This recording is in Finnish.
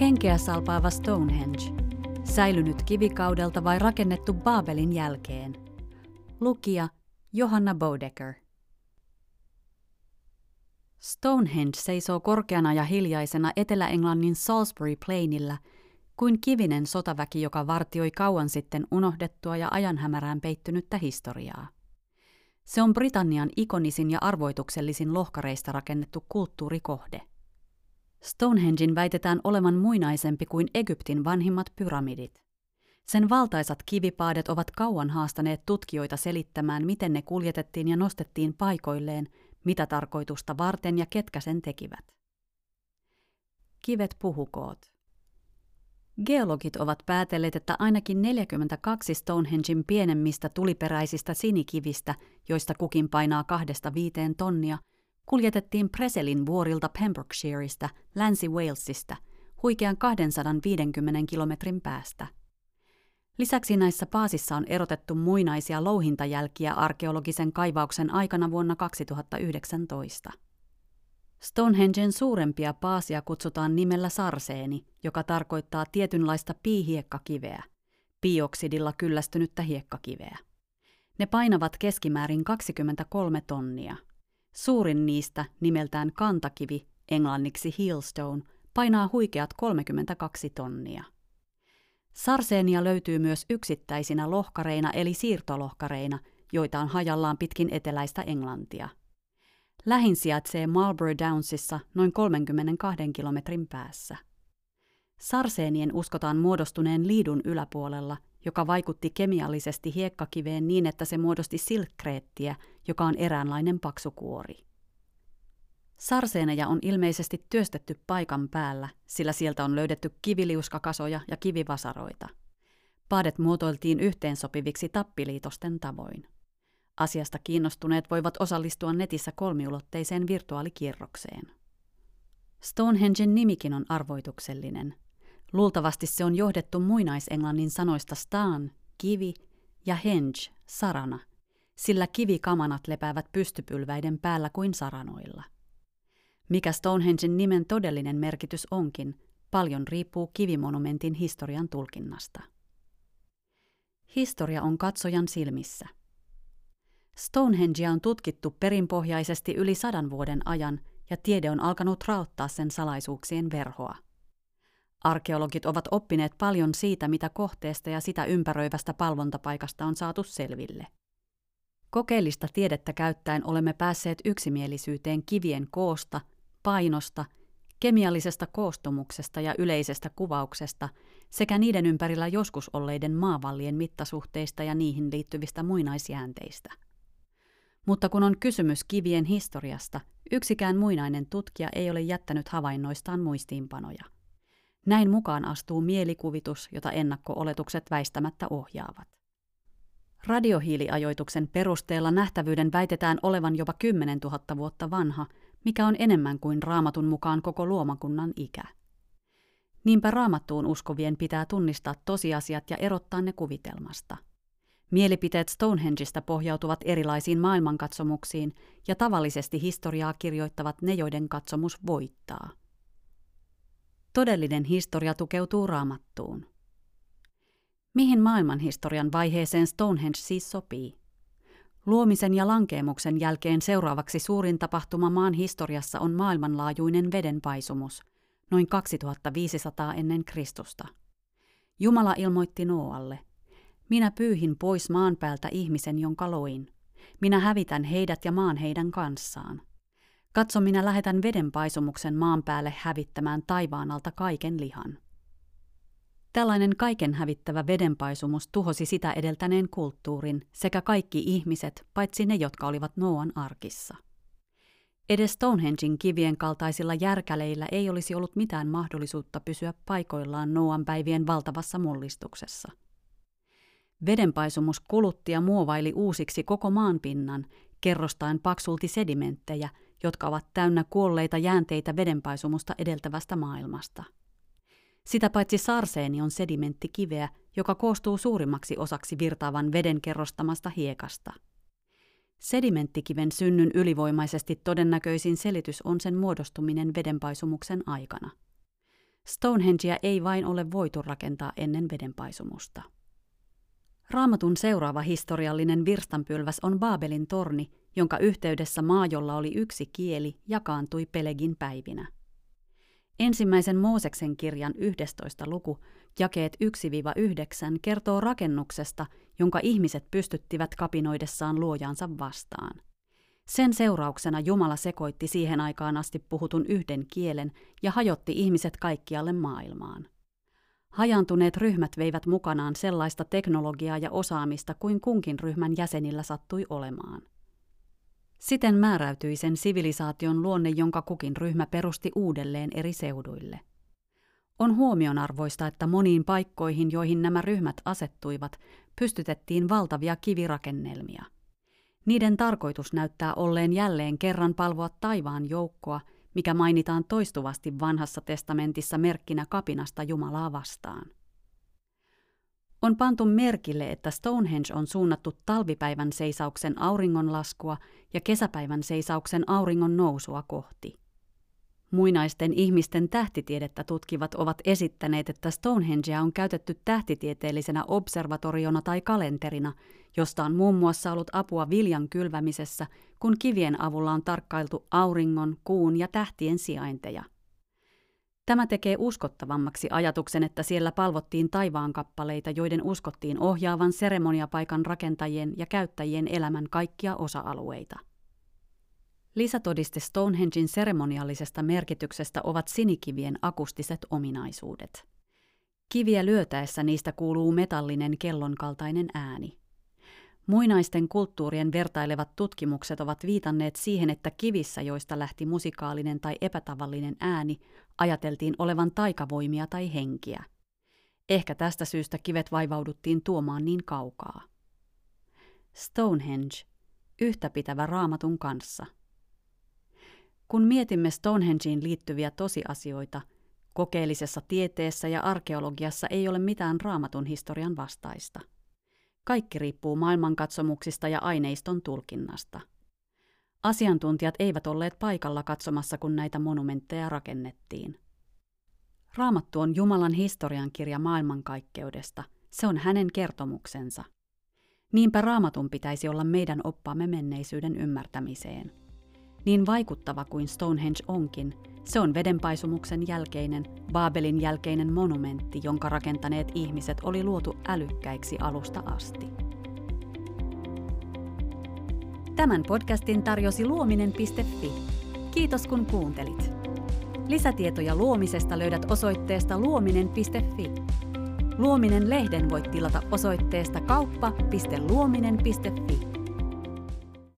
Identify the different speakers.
Speaker 1: Henkeä salpaava Stonehenge. Säilynyt kivikaudelta vai rakennettu Baabelin jälkeen? Lukija Johanna Bodecker. Stonehenge seisoo korkeana ja hiljaisena Etelä-Englannin Salisbury Plainillä kuin kivinen sotaväki, joka vartioi kauan sitten unohdettua ja ajanhämärään peittynyttä historiaa. Se on Britannian ikonisin ja arvoituksellisin lohkareista rakennettu kulttuurikohde. Stonehengein väitetään olevan muinaisempi kuin Egyptin vanhimmat pyramidit. Sen valtaisat kivipaadet ovat kauan haastaneet tutkijoita selittämään, miten ne kuljetettiin ja nostettiin paikoilleen, mitä tarkoitusta varten ja ketkä sen tekivät. Kivet puhukoot. Geologit ovat päätelleet, että ainakin 42 Stonehengein pienemmistä tuliperäisistä sinikivistä, joista kukin painaa kahdesta viiteen tonnia, kuljetettiin Preselin vuorilta Pembrokeshireista, Länsi-Walesista, huikean 250 kilometrin päästä. Lisäksi näissä paasissa on erotettu muinaisia louhintajälkiä arkeologisen kaivauksen aikana vuonna 2019. Stonehengen suurempia paasia kutsutaan nimellä sarseeni, joka tarkoittaa tietynlaista piihiekkakiveä, bioksidilla kyllästynyttä hiekkakiveä. Ne painavat keskimäärin 23 tonnia. Suurin niistä, nimeltään kantakivi, englanniksi heelstone, painaa huikeat 32 tonnia. Sarseenia löytyy myös yksittäisinä lohkareina eli siirtolohkareina, joita on hajallaan pitkin eteläistä Englantia – Lähin sijaitsee Marlborough Downsissa noin 32 kilometrin päässä. Sarseenien uskotaan muodostuneen liidun yläpuolella, joka vaikutti kemiallisesti hiekkakiveen niin, että se muodosti silkkreettiä, joka on eräänlainen paksukuori. Sarseeneja on ilmeisesti työstetty paikan päällä, sillä sieltä on löydetty kiviliuskakasoja ja kivivasaroita. Paadet muotoiltiin yhteensopiviksi tappiliitosten tavoin. Asiasta kiinnostuneet voivat osallistua netissä kolmiulotteiseen virtuaalikierrokseen. Stonehengen nimikin on arvoituksellinen. Luultavasti se on johdettu muinaisenglannin sanoista staan, kivi, ja henge, sarana, sillä kivikamanat lepäävät pystypylväiden päällä kuin saranoilla. Mikä Stonehengen nimen todellinen merkitys onkin, paljon riippuu kivimonumentin historian tulkinnasta. Historia on katsojan silmissä. Stonehengea on tutkittu perinpohjaisesti yli sadan vuoden ajan ja tiede on alkanut raottaa sen salaisuuksien verhoa. Arkeologit ovat oppineet paljon siitä, mitä kohteesta ja sitä ympäröivästä palvontapaikasta on saatu selville. Kokeellista tiedettä käyttäen olemme päässeet yksimielisyyteen kivien koosta, painosta, kemiallisesta koostumuksesta ja yleisestä kuvauksesta sekä niiden ympärillä joskus olleiden maavallien mittasuhteista ja niihin liittyvistä muinaisjäänteistä. Mutta kun on kysymys kivien historiasta, yksikään muinainen tutkija ei ole jättänyt havainnoistaan muistiinpanoja. Näin mukaan astuu mielikuvitus, jota ennakko-oletukset väistämättä ohjaavat. Radiohiiliajoituksen perusteella nähtävyyden väitetään olevan jopa 10 000 vuotta vanha, mikä on enemmän kuin raamatun mukaan koko luomakunnan ikä. Niinpä raamattuun uskovien pitää tunnistaa tosiasiat ja erottaa ne kuvitelmasta – Mielipiteet Stonehengeista pohjautuvat erilaisiin maailmankatsomuksiin ja tavallisesti historiaa kirjoittavat ne, joiden katsomus voittaa. Todellinen historia tukeutuu raamattuun. Mihin maailmanhistorian vaiheeseen Stonehenge siis sopii? Luomisen ja lankeemuksen jälkeen seuraavaksi suurin tapahtuma maan historiassa on maailmanlaajuinen vedenpaisumus, noin 2500 ennen Kristusta. Jumala ilmoitti Noalle, minä pyyhin pois maan päältä ihmisen, jonka loin. Minä hävitän heidät ja maan heidän kanssaan. Katso, minä lähetän vedenpaisumuksen maan päälle hävittämään taivaan alta kaiken lihan. Tällainen kaiken hävittävä vedenpaisumus tuhosi sitä edeltäneen kulttuurin sekä kaikki ihmiset, paitsi ne, jotka olivat Noan arkissa. Edes Stonehengein kivien kaltaisilla järkäleillä ei olisi ollut mitään mahdollisuutta pysyä paikoillaan Noan päivien valtavassa mullistuksessa – Vedenpaisumus kulutti ja muovaili uusiksi koko maanpinnan, kerrostain paksulti sedimenttejä, jotka ovat täynnä kuolleita jäänteitä vedenpaisumusta edeltävästä maailmasta. Sitä paitsi sarseeni on sedimenttikiveä, joka koostuu suurimmaksi osaksi virtaavan veden kerrostamasta hiekasta. Sedimenttikiven synnyn ylivoimaisesti todennäköisin selitys on sen muodostuminen vedenpaisumuksen aikana. Stonehengea ei vain ole voitu rakentaa ennen vedenpaisumusta. Raamatun seuraava historiallinen virstanpylväs on Baabelin torni, jonka yhteydessä maa, jolla oli yksi kieli, jakaantui Pelegin päivinä. Ensimmäisen Mooseksen kirjan 11. luku, jakeet 1-9, kertoo rakennuksesta, jonka ihmiset pystyttivät kapinoidessaan luojansa vastaan. Sen seurauksena Jumala sekoitti siihen aikaan asti puhutun yhden kielen ja hajotti ihmiset kaikkialle maailmaan. Hajantuneet ryhmät veivät mukanaan sellaista teknologiaa ja osaamista kuin kunkin ryhmän jäsenillä sattui olemaan. Siten määräytyi sen sivilisaation luonne, jonka kukin ryhmä perusti uudelleen eri seuduille. On huomionarvoista, että moniin paikkoihin, joihin nämä ryhmät asettuivat, pystytettiin valtavia kivirakennelmia – niiden tarkoitus näyttää olleen jälleen kerran palvoa taivaan joukkoa, mikä mainitaan toistuvasti vanhassa testamentissa merkkinä kapinasta Jumalaa vastaan. On pantu merkille, että Stonehenge on suunnattu talvipäivän seisauksen auringonlaskua ja kesäpäivän seisauksen auringon nousua kohti. Muinaisten ihmisten tähtitiedettä tutkivat ovat esittäneet, että Stonehengea on käytetty tähtitieteellisenä observatoriona tai kalenterina, josta on muun muassa ollut apua viljan kylvämisessä, kun kivien avulla on tarkkailtu auringon, kuun ja tähtien sijainteja. Tämä tekee uskottavammaksi ajatuksen, että siellä palvottiin taivaankappaleita, joiden uskottiin ohjaavan seremoniapaikan rakentajien ja käyttäjien elämän kaikkia osa-alueita. Lisätodiste Stonehengen seremoniallisesta merkityksestä ovat sinikivien akustiset ominaisuudet. Kiviä lyötäessä niistä kuuluu metallinen kellonkaltainen ääni. Muinaisten kulttuurien vertailevat tutkimukset ovat viitanneet siihen, että kivissä, joista lähti musikaalinen tai epätavallinen ääni, ajateltiin olevan taikavoimia tai henkiä. Ehkä tästä syystä kivet vaivauduttiin tuomaan niin kaukaa. Stonehenge, yhtäpitävä raamatun kanssa – kun mietimme Stonehengeen liittyviä tosiasioita, kokeellisessa tieteessä ja arkeologiassa ei ole mitään raamatun historian vastaista. Kaikki riippuu maailmankatsomuksista ja aineiston tulkinnasta. Asiantuntijat eivät olleet paikalla katsomassa, kun näitä monumentteja rakennettiin. Raamattu on Jumalan historiankirja maailmankaikkeudesta. Se on hänen kertomuksensa. Niinpä raamatun pitäisi olla meidän oppaamme menneisyyden ymmärtämiseen. Niin vaikuttava kuin Stonehenge onkin, se on vedenpaisumuksen jälkeinen, Baabelin jälkeinen monumentti, jonka rakentaneet ihmiset oli luotu älykkäiksi alusta asti. Tämän podcastin tarjosi luominen.fi. Kiitos kun kuuntelit. Lisätietoja luomisesta löydät osoitteesta luominen.fi. Luominen-lehden voit tilata osoitteesta kauppa.luominen.fi.